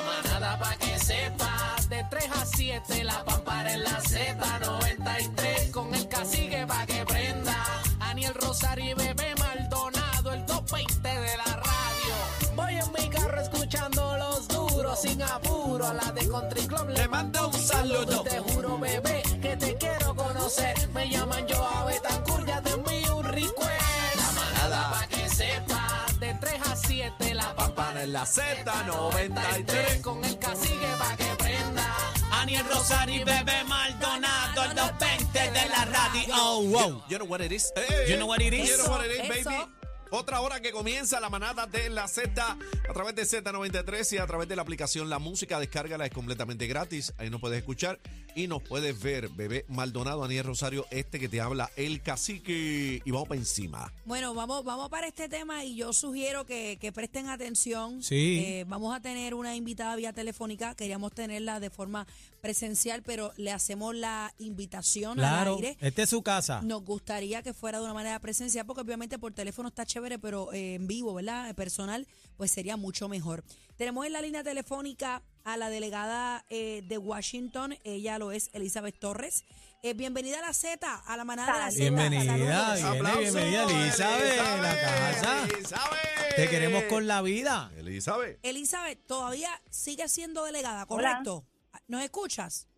La manada pa' que sepa, de 3 a 7, la pampara en la Z93, con el cacique pa' que prenda. Aniel Rosario y Bebé Maldonado, el 220 de la radio. Voy en mi carro escuchando los duros, sin apuro, a la de Country Club le mando un saludo. Te juro, bebé, que te quiero conocer. Me llaman yo 7, la pampara en la Z93, con el cacique pa' que prenda. Aniel Rosario y Bebé Maldonado, los 20 de la radio. Oh, wow. You know what it is. You know what it is? You know what it is, baby. Otra hora que comienza la manada de la Z a través de Z93 y a través de la aplicación La Música. Descárgala, es completamente gratis. Ahí nos puedes escuchar y nos puedes ver. Bebé Maldonado, Aniel Rosario, este que te habla, el cacique. Y vamos para encima. Bueno, vamos, vamos para este tema y yo sugiero que, que presten atención. Sí. Eh, vamos a tener una invitada vía telefónica. Queríamos tenerla de forma presencial, pero le hacemos la invitación Claro, al aire. esta es su casa. Nos gustaría que fuera de una manera presencial, porque obviamente por teléfono está chévere, pero eh, en vivo, ¿verdad? Eh, Personal, pues sería mucho mejor. Tenemos en la línea telefónica a la delegada eh, de Washington, ella lo es Elizabeth Torres. Eh, bienvenida a la Z, a la manada de la Z. Bienvenida, bienvenida, Elizabeth, la casa. Elizabeth. Te queremos con la vida. Elizabeth. Elizabeth, todavía sigue siendo delegada, ¿correcto? ¿Nos escuchas?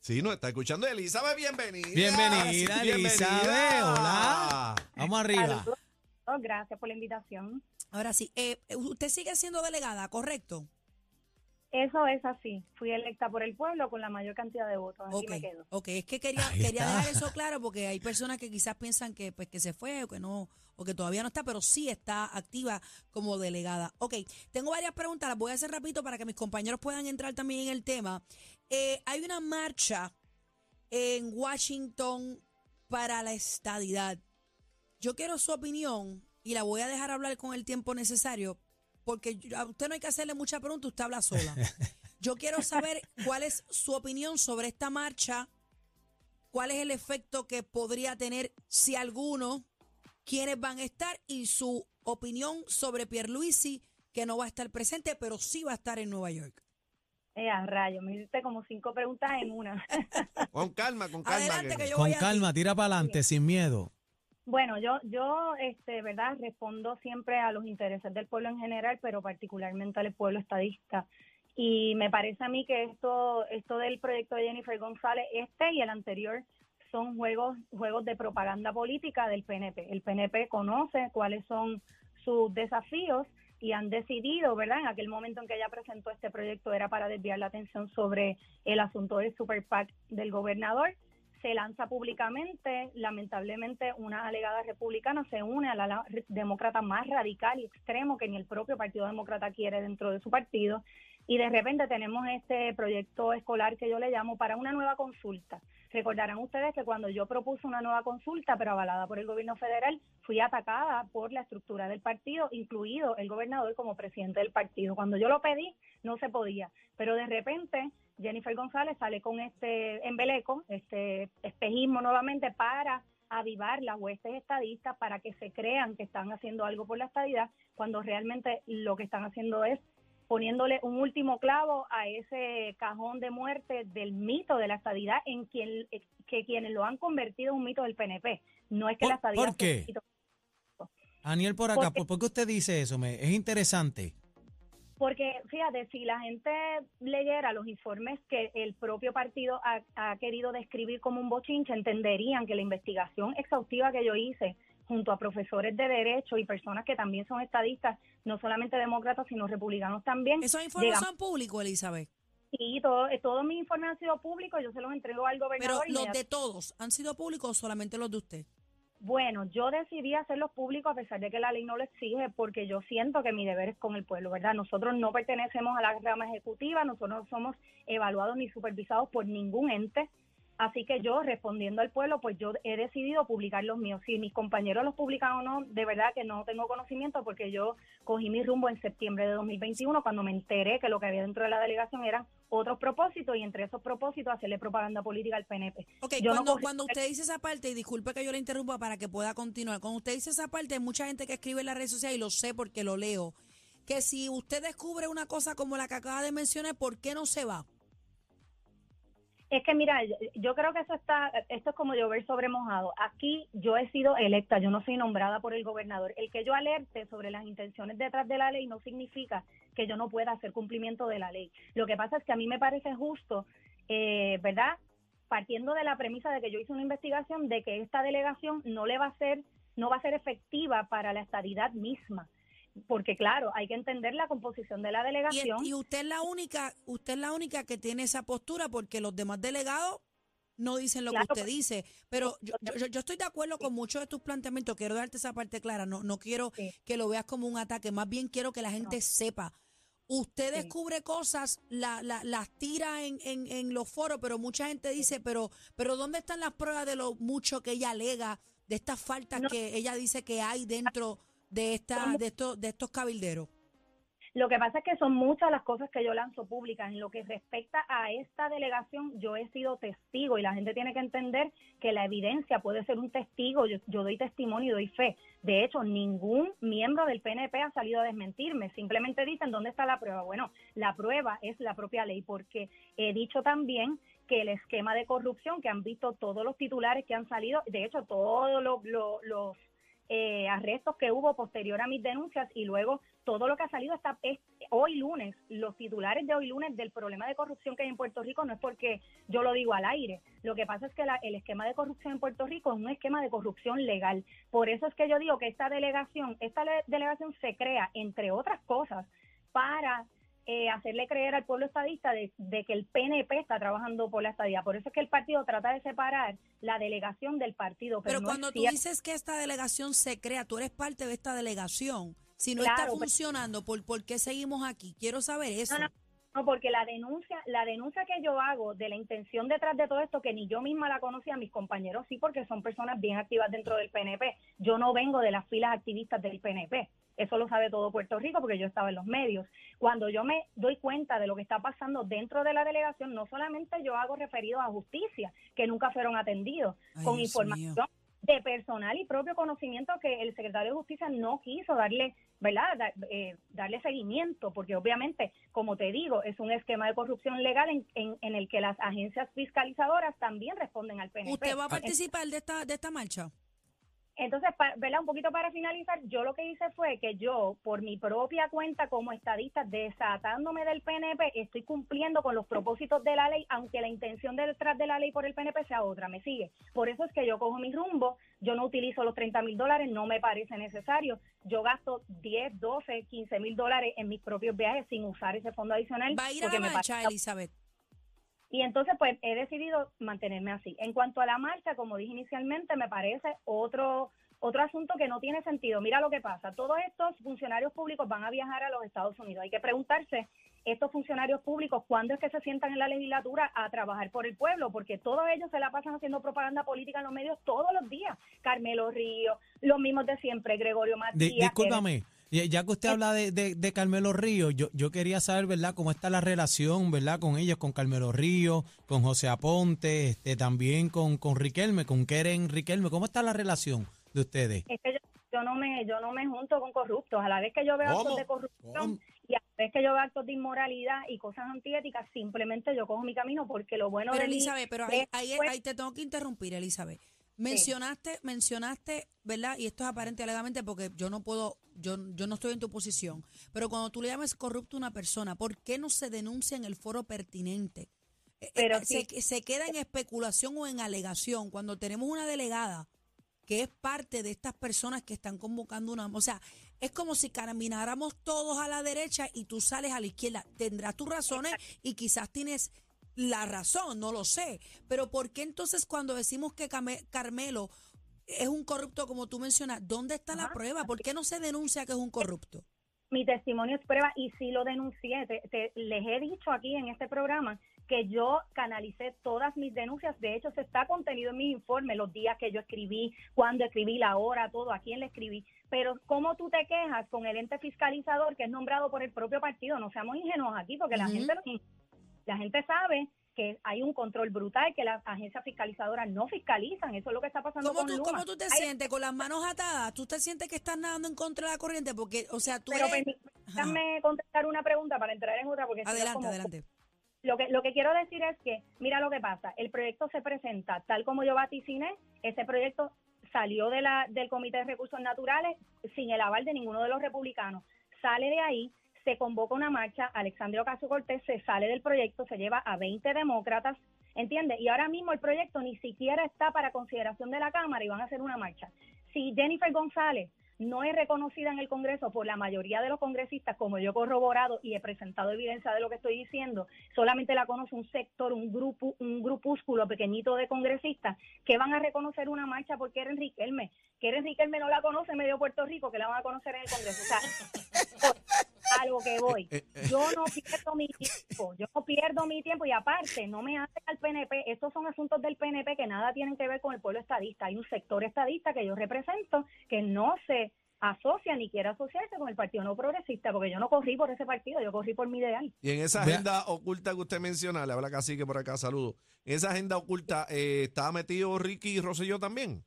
Sí, nos está escuchando Elizabeth, bienvenida. Bienvenida, Elizabeth. Hola. Vamos arriba. Saludos. Oh, Gracias por la invitación. Ahora sí, eh, usted sigue siendo delegada, ¿correcto? Eso es así. Fui electa por el pueblo con la mayor cantidad de votos. Así Ok, me quedo. ok, es que quería, quería dejar eso claro porque hay personas que quizás piensan que pues que se fue o que no o que todavía no está, pero sí está activa como delegada. Ok, tengo varias preguntas, las voy a hacer rapidito para que mis compañeros puedan entrar también en el tema. Eh, hay una marcha en Washington para la estadidad. Yo quiero su opinión y la voy a dejar hablar con el tiempo necesario porque a usted no hay que hacerle mucha pregunta, usted habla sola. Yo quiero saber cuál es su opinión sobre esta marcha, cuál es el efecto que podría tener, si alguno, quiénes van a estar y su opinión sobre Pierluisi, que no va a estar presente, pero sí va a estar en Nueva York. Eh, a rayo, me hiciste como cinco preguntas en una. Con calma, con calma. Adelante, que yo Con voy a ti. calma, tira para adelante, sin miedo. bueno, yo, yo, este, verdad, respondo siempre a los intereses del pueblo en general, pero particularmente al pueblo estadista. Y me parece a mí que esto, esto del proyecto de Jennifer González, este y el anterior, son juegos, juegos de propaganda política del PNP. El PNP conoce cuáles son sus desafíos y han decidido, ¿verdad? En aquel momento en que ella presentó este proyecto era para desviar la atención sobre el asunto del Super PAC del gobernador. Se lanza públicamente, lamentablemente una alegada republicana se une a la ala demócrata más radical y extremo que ni el propio Partido Demócrata quiere dentro de su partido. Y de repente tenemos este proyecto escolar que yo le llamo para una nueva consulta. Recordarán ustedes que cuando yo propuse una nueva consulta, pero avalada por el gobierno federal, fui atacada por la estructura del partido, incluido el gobernador como presidente del partido. Cuando yo lo pedí, no se podía. Pero de repente, Jennifer González sale con este embeleco, este espejismo nuevamente para avivar las huestes estadistas para que se crean que están haciendo algo por la estadidad, cuando realmente lo que están haciendo es poniéndole un último clavo a ese cajón de muerte del mito de la estadidad en quien que quienes lo han convertido en un mito del PNP. No es que ¿Por- la estadidad por qué? Aniel, por acá, Porque- ¿por, por qué usted dice eso? Me, es interesante. Porque fíjate, si la gente leyera los informes que el propio partido ha, ha querido describir como un bochinche, entenderían que la investigación exhaustiva que yo hice junto a profesores de derecho y personas que también son estadistas, no solamente demócratas, sino republicanos también. ¿Esos informes son públicos, Elizabeth? Y todo, eh, todos mis informes han sido públicos, yo se los entrego al Pero gobernador. los inmediatamente. de todos, ¿han sido públicos o solamente los de usted? Bueno, yo decidí hacerlos públicos a pesar de que la ley no lo exige porque yo siento que mi deber es con el pueblo, ¿verdad? Nosotros no pertenecemos a la rama ejecutiva, nosotros no somos evaluados ni supervisados por ningún ente. Así que yo, respondiendo al pueblo, pues yo he decidido publicar los míos. Si mis compañeros los publican o no, de verdad que no tengo conocimiento porque yo cogí mi rumbo en septiembre de 2021 cuando me enteré que lo que había dentro de la delegación eran otros propósitos y entre esos propósitos hacerle propaganda política al PNP. Ok, Yo cuando, cuando usted dice esa parte, y disculpe que yo le interrumpa para que pueda continuar, cuando usted dice esa parte, hay mucha gente que escribe en las redes sociales, y lo sé porque lo leo, que si usted descubre una cosa como la que acaba de mencionar, ¿por qué no se va? Es que mira, yo creo que eso está, esto es como llover sobre mojado. Aquí yo he sido electa, yo no soy nombrada por el gobernador. El que yo alerte sobre las intenciones detrás de la ley no significa que yo no pueda hacer cumplimiento de la ley. Lo que pasa es que a mí me parece justo, eh, ¿verdad? Partiendo de la premisa de que yo hice una investigación de que esta delegación no le va a ser, no va a ser efectiva para la estadidad misma porque claro, hay que entender la composición de la delegación. Y, usted es la única, usted es la única que tiene esa postura porque los demás delegados no dicen lo que usted dice. Pero yo, yo, estoy de acuerdo con muchos de tus planteamientos. Quiero darte esa parte clara. No, no quiero que lo veas como un ataque. Más bien quiero que la gente sepa. Usted descubre cosas, la, la, las tira en, en, en, los foros, pero mucha gente dice, pero, pero ¿dónde están las pruebas de lo mucho que ella alega, de estas faltas que ella dice que hay dentro de, esta, de, estos, de estos cabilderos? Lo que pasa es que son muchas las cosas que yo lanzo públicas. En lo que respecta a esta delegación, yo he sido testigo y la gente tiene que entender que la evidencia puede ser un testigo. Yo, yo doy testimonio y doy fe. De hecho, ningún miembro del PNP ha salido a desmentirme. Simplemente dicen dónde está la prueba. Bueno, la prueba es la propia ley porque he dicho también que el esquema de corrupción que han visto todos los titulares que han salido, de hecho, todos los, los eh, arrestos que hubo posterior a mis denuncias y luego todo lo que ha salido es, hoy lunes, los titulares de hoy lunes del problema de corrupción que hay en Puerto Rico no es porque yo lo digo al aire, lo que pasa es que el esquema de corrupción en Puerto Rico es un esquema de corrupción legal. Por eso es que yo digo que esta delegación, esta delegación se crea, entre otras cosas, para eh, hacerle creer al pueblo estadista de, que el PNP está trabajando por la estadía. Por eso es que el partido trata de separar la delegación del partido. Pero, cuando tú dices que esta delegación se crea, tú eres parte de esta delegación. Si no está funcionando, ¿por, ¿por qué seguimos aquí? Quiero saber eso. No, porque la denuncia, la denuncia que yo hago de la intención detrás de todo esto, que ni yo misma la conocía, mis compañeros sí, porque son personas bien activas dentro del PNP. Yo no vengo de las filas activistas del PNP. Eso lo sabe todo Puerto Rico porque yo estaba en los medios. Cuando yo me doy cuenta de lo que está pasando dentro de la delegación, no solamente yo hago referidos a justicia, que nunca fueron atendidos, con información de personal y propio conocimiento que el secretario de Justicia no quiso darle, ¿verdad? Eh, darle seguimiento, porque obviamente, como te digo, es un esquema de corrupción legal en, en, el que las agencias fiscalizadoras también responden al PNP. ¿Usted va a participar de esta, de esta marcha? Entonces, ¿verdad? Un poquito para finalizar, yo lo que hice fue que yo, por mi propia cuenta como estadista, desatándome del PNP, estoy cumpliendo con los propósitos de la ley, aunque la intención detrás de la ley por el PNP sea otra, ¿me sigue? Por eso es que yo cojo mi rumbo, yo no utilizo los 30 mil dólares, no me parece necesario, yo gasto 10, 12, 15 mil dólares en mis propios viajes sin usar ese fondo adicional. Va a ir a la marcha, Elizabeth. Y entonces, pues he decidido mantenerme así. En cuanto a la marcha, como dije inicialmente, me parece otro otro asunto que no tiene sentido. Mira lo que pasa. Todos estos funcionarios públicos van a viajar a los Estados Unidos. Hay que preguntarse, estos funcionarios públicos, ¿cuándo es que se sientan en la legislatura a trabajar por el pueblo? Porque todos ellos se la pasan haciendo propaganda política en los medios todos los días. Carmelo Río, los mismos de siempre, Gregorio Matías. discúlpame. Ya que usted habla de, de, Carmelo Río, yo, yo quería saber, ¿verdad?, cómo está la relación, ¿verdad?, con ellos, con Carmelo Río, con José Aponte, este, también con, con Riquelme, con Keren Riquelme. ¿Cómo está la relación de ustedes? Es que yo, no me yo no me junto con corruptos. A la vez que yo veo actos de corrupción y a la vez que yo veo actos de inmoralidad y cosas antiéticas, simplemente yo cojo mi camino porque lo bueno pero Elizabeth, pero ahí, ahí te tengo que interrumpir, Elizabeth. Mencionaste, mencionaste, ¿verdad? Y esto es aparente alegadamente porque yo no puedo, yo, yo no estoy en tu posición. Pero cuando tú le llamas corrupto a una persona, ¿por qué no se denuncia en el foro pertinente? Eh, eh, pero se, se queda en especulación o en alegación cuando tenemos una delegada que es parte de estas personas que están convocando una, o sea, es como si camináramos todos a la derecha y tú sales a la izquierda. Tendrás tus razones y quizás tienes la razón, no lo sé. Pero ¿por qué entonces cuando decimos que Carmelo es un corrupto como tú mencionas, ¿dónde está la prueba? ¿Por qué no se denuncia que es un corrupto? Mi testimonio es prueba y sí lo denuncié. les he dicho aquí en este programa que yo canalicé todas mis denuncias. De hecho, se está contenido en mi informe, los días que yo escribí, cuando escribí, la hora, todo, a quién le escribí. Pero ¿cómo tú te quejas con el ente fiscalizador que es nombrado por el propio partido? No seamos ingenuos aquí, porque la gente la gente sabe que hay un control brutal, que las agencias fiscalizadoras no fiscalizan. Eso es lo que está pasando ¿Cómo con tú, ¿Cómo tú te sientes? ¿Con las manos atadas? ¿Tú te sientes que estás nadando en contra de la corriente? Porque, o sea, tú eres... déjame contestar una pregunta para entrar en otra porque Adelante, como- adelante. Lo que, lo que quiero decir es que, mira lo que pasa, el proyecto se presenta tal como yo vaticiné, ese proyecto salió de la, del Comité de Recursos Naturales sin el aval de ninguno de los republicanos, sale de ahí, se convoca una marcha, Alexandria Ocasio Cortés se sale del proyecto, se lleva a 20 demócratas, ¿entiendes? Y ahora mismo el proyecto ni siquiera está para consideración de la Cámara y van a hacer una marcha. Si Jennifer González no es reconocida en el Congreso por la mayoría de los congresistas, como yo he corroborado y he presentado evidencia de lo que estoy diciendo, solamente la conoce un sector, un grupo, un grupúsculo pequeñito de congresistas que van a reconocer una marcha porque era Enrique Elme. Que era Enrique Elme no la conoce medio Puerto Rico, que la van a conocer en el Congreso. O sea, a lo que voy. Eh, eh. Yo no pierdo mi tiempo, yo no pierdo mi tiempo y aparte no me hace al PNP, estos son asuntos del PNP que nada tienen que ver con el pueblo estadista. Hay un sector estadista que yo represento que no se asocia ni quiere asociarse con el Partido No Progresista, porque yo no corrí por ese partido, yo corrí por mi ideal. Y en esa Vea- agenda oculta que usted menciona, le habla Cacique por acá, saludo. En esa agenda oculta, eh, ¿estaba metido Ricky Rosselló también?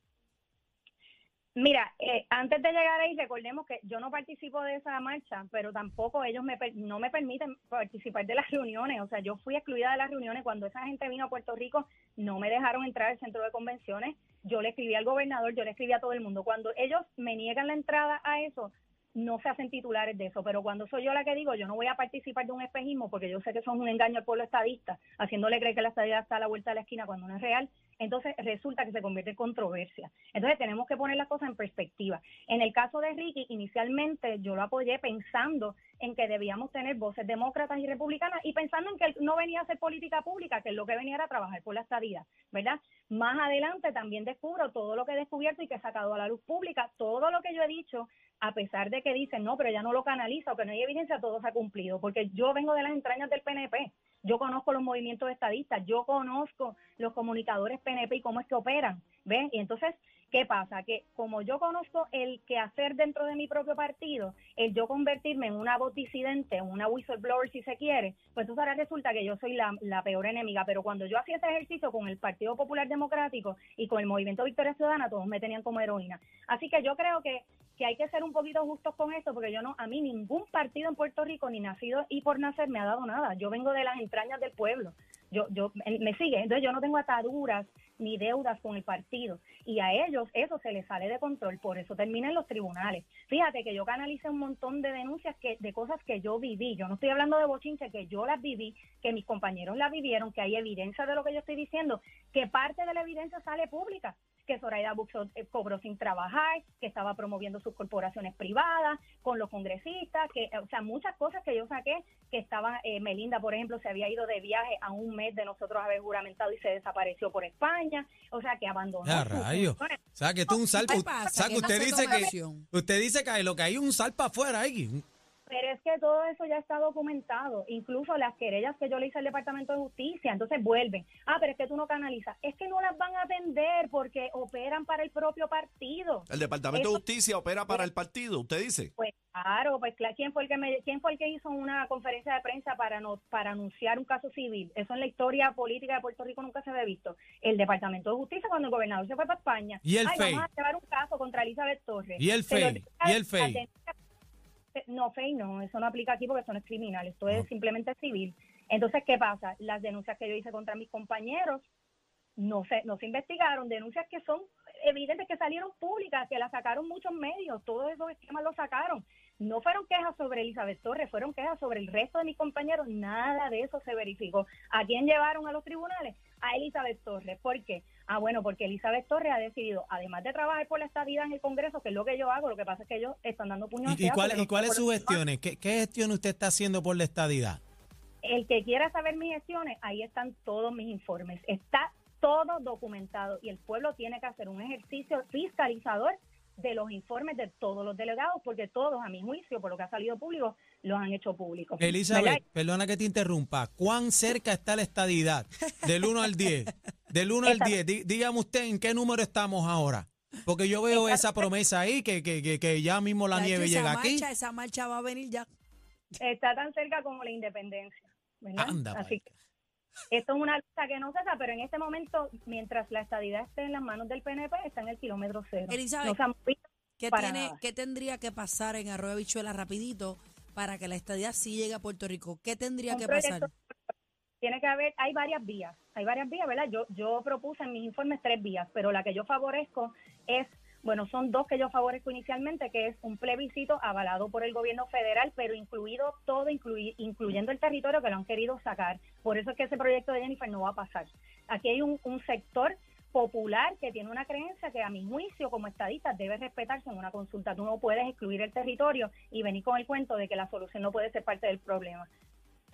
Mira, eh, antes de llegar ahí, recordemos que yo no participo de esa marcha, pero tampoco ellos me no me permiten participar de las reuniones. O sea, yo fui excluida de las reuniones. Cuando esa gente vino a Puerto Rico, no me dejaron entrar al centro de convenciones. Yo le escribí al gobernador, yo le escribí a todo el mundo. Cuando ellos me niegan la entrada a eso, no se hacen titulares de eso. Pero cuando soy yo la que digo, yo no voy a participar de un espejismo porque yo sé que son un engaño al pueblo estadista, haciéndole creer que la estadía está a la vuelta de la esquina cuando no es real. Entonces resulta que se convierte en controversia. Entonces tenemos que poner las cosas en perspectiva. En el caso de Ricky, inicialmente yo lo apoyé pensando en que debíamos tener voces demócratas y republicanas y pensando en que él no venía a hacer política pública, que es lo que venía era trabajar por la estadía, ¿verdad? Más adelante también descubro todo lo que he descubierto y que he sacado a la luz pública, todo lo que yo he dicho, a pesar de que dicen, no, pero ya no lo canaliza o que no hay evidencia, todo se ha cumplido, porque yo vengo de las entrañas del PNP, yo conozco los movimientos estadistas, yo conozco los comunicadores PNP y cómo es que operan, ¿ven? Y entonces, ¿qué pasa? Que como yo conozco el quehacer dentro de mi propio partido, el yo convertirme en una voz disidente, en una whistleblower si se quiere, pues entonces ahora resulta que yo soy la, la peor enemiga, pero cuando yo hacía ese ejercicio con el Partido Popular Democrático y con el Movimiento Victoria Ciudadana, todos me tenían como heroína. Así que yo creo que que hay que ser un poquito justos con esto, porque yo no, a mí ningún partido en Puerto Rico, ni nacido y por nacer, me ha dado nada. Yo vengo de las entrañas del pueblo. Yo, yo, me sigue. Entonces yo no tengo ataduras ni deudas con el partido. Y a ellos eso se les sale de control, por eso termina en los tribunales. Fíjate que yo canalicé un montón de denuncias que, de cosas que yo viví. Yo no estoy hablando de bochinche, que yo las viví, que mis compañeros las vivieron, que hay evidencia de lo que yo estoy diciendo, que parte de la evidencia sale pública que Zoraida Buxo eh, cobró sin trabajar, que estaba promoviendo sus corporaciones privadas con los congresistas, que, eh, o sea, muchas cosas que yo saqué, que estaban, eh, Melinda, por ejemplo, se había ido de viaje a un mes de nosotros haber juramentado y se desapareció por España, o sea, que abandonó. Sus rayos. O sea, que tú un salpa. ¿Qué O pasa? sea, que usted dice que. Usted dice que lo que hay un salpa afuera ahí. Pero es que todo eso ya está documentado, incluso las querellas que yo le hice al Departamento de Justicia, entonces vuelven. Ah, pero es que tú no canalizas. Es que no las van a atender porque operan para el propio partido. El Departamento de Justicia opera para el partido, usted dice. Pues claro, pues claro, ¿quién fue el que me, quién fue el que hizo una conferencia de prensa para no, para anunciar un caso civil? Eso en la historia política de Puerto Rico nunca se había visto. El Departamento de Justicia cuando el gobernador se fue para España. ¿Y el Ay, FEI? vamos a llevar un caso contra Elizabeth Torres. ¿Y el FEI? ¿Y el FEI? No, FEI no, eso no aplica aquí porque eso no es criminal, esto es Ok. simplemente civil. Entonces, ¿qué pasa? Las denuncias que yo hice contra mis compañeros no se, no se investigaron, denuncias que son evidentes que salieron públicas, que las sacaron muchos medios, todos esos esquemas los sacaron. No fueron quejas sobre Elizabeth Torres, fueron quejas sobre el resto de mis compañeros, nada de eso se verificó. ¿A quién llevaron a los tribunales? A Elizabeth Torres. ¿Por qué? Ah, bueno, porque Elizabeth Torres ha decidido, además de trabajar por la estadía en el Congreso, que es lo que yo hago, lo que pasa es que ellos están dando puños ¿Y, y cuál, y cuáles sus gestiones? ¿Qué, ¿Qué gestión usted está haciendo por la estadidad? El que quiera saber mis gestiones, ahí están todos mis informes. Está todo documentado y el pueblo tiene que hacer un ejercicio fiscalizador de los informes de todos los delegados, porque todos, a mi juicio, por lo que ha salido público, los han hecho públicos. Elizabeth, ¿Verdad? perdona que te interrumpa. ¿Cuán cerca está la estadidad? Del 1 al 10. Del 1 al Esta- 10. Dí- dígame usted en qué número estamos ahora. Porque yo veo esa promesa ahí, que, que, que, que ya mismo la nieve llega aquí. marcha, Esa marcha va a venir ya. Está tan cerca como la independencia. ¿verdad? Anda, Así que esto es una lucha que no cesa, pero en este momento, mientras la estadidad esté en las manos del PNP, está en el kilómetro cero. Elizabeth, No ¿Qué, para tiene, nada. ¿Qué tendría que pasar en Arroyo Bichuela rapidito para que la estadía sí llegue a Puerto Rico? ¿Qué tendría Un que pasar? Tiene que haber, hay varias vías, hay varias vías, ¿verdad? Yo, yo propuse en mis informes tres vías, pero la que yo favorezco es, bueno, son dos que yo favorezco inicialmente, que es un plebiscito avalado por el gobierno federal, pero incluido todo, incluy- incluyendo el territorio que lo han querido sacar. Por eso es que ese proyecto de Jennifer no va a pasar. Aquí hay un, un sector popular que tiene una creencia que a mi juicio como estadista debe respetarse en una consulta. Tú no puedes excluir el territorio y venir con el cuento de que la solución no puede ser parte del problema.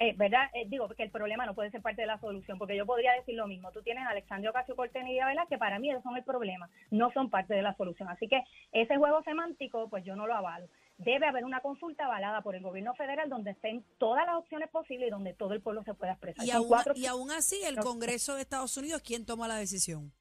Eh, ¿Verdad? Eh, digo que el problema no puede ser parte de la solución, porque yo podría decir lo mismo. Tú tienes a Alexandria Ocasio Cortez y Velázquez, que para mí ellos son el problema, no son parte de la solución. Así que ese juego semántico, pues yo no lo avalo. Debe haber una consulta avalada por el gobierno federal donde estén todas las opciones posibles y donde todo el pueblo se pueda expresar. Y aún, cuatro y aún así, el. Congreso de Estados Unidos, ¿quién toma la decisión?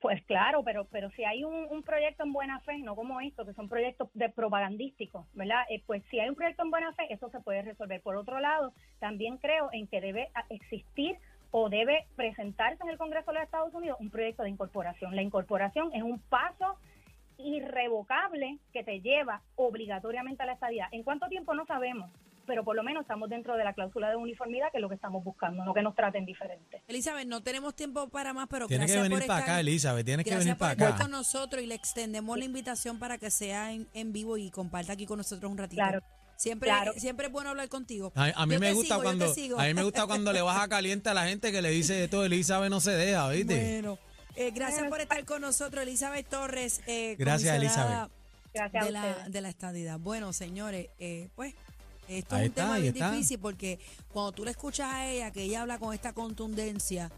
Pues claro, pero pero si hay un, proyecto en buena fe, no como esto, que son proyectos de propagandísticos, ¿verdad? Eh, pues si hay un proyecto en buena fe, eso se puede resolver. Por otro lado, también creo en que debe a- existir o debe presentarse en el Congreso de los Estados Unidos un proyecto de incorporación. La incorporación es un paso irrevocable que te lleva obligatoriamente a la estadía. ¿En cuánto tiempo? No sabemos, pero por lo menos estamos dentro de la cláusula de uniformidad, que es lo que estamos buscando, no que nos traten diferente. Elizabeth, no tenemos tiempo para más, pero Tienes que gracias venir por para estar- acá, Elizabeth. Tienes que Gracias venir por para estar acá. con nosotros y le extendemos la invitación para que sea en, en vivo y comparta aquí con nosotros un ratito. Claro. Siempre, Claro. siempre es bueno hablar contigo. A, a mí Yo me te gusta sigo, yo te cuando sigo. a mí me gusta cuando le baja caliente a la gente que le dice de todo Elizabeth no se deja, ¿viste? Bueno, eh, gracias por estar con nosotros, Elizabeth Torres. eh, Gracias, comisionada Gracias de a la, de la estadidad. Bueno, señores, eh, pues esto Ahí es un está, tema ahí bien está. difícil porque cuando tú le escuchas a ella que ella habla con esta contundencia,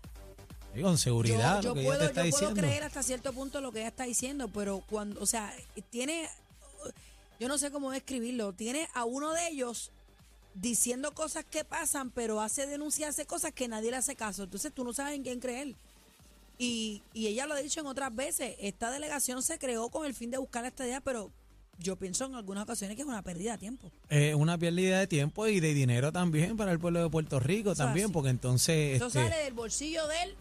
Y con seguridad, yo, lo que yo ella puedo, te está yo puedo creer hasta cierto punto lo que ella está diciendo, pero cuando, o sea, tiene, yo no sé cómo describirlo, tiene a uno de ellos diciendo cosas que pasan, pero hace denunciarse cosas que nadie le hace caso. Entonces tú no sabes en quién creer. Y, y ella lo ha dicho en otras veces, esta delegación se creó con el fin de buscar la estadía, pero yo pienso en algunas ocasiones que es una pérdida de tiempo. Eh, una pérdida de tiempo y de dinero también para el pueblo de Puerto Rico Eso también, así. porque entonces Eso este, sale del bolsillo del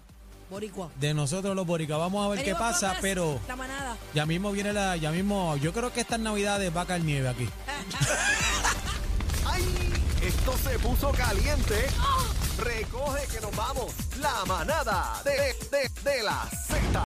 boricua. de nosotros los boricuas vamos a ver qué Venimos pasa, más, pero La manada. ya mismo viene la, ya mismo, yo creo que estas navidades va a caer nieve aquí. ¡Ay! Esto se puso caliente. Recoge que nos vamos. La manada de, de, de la Z.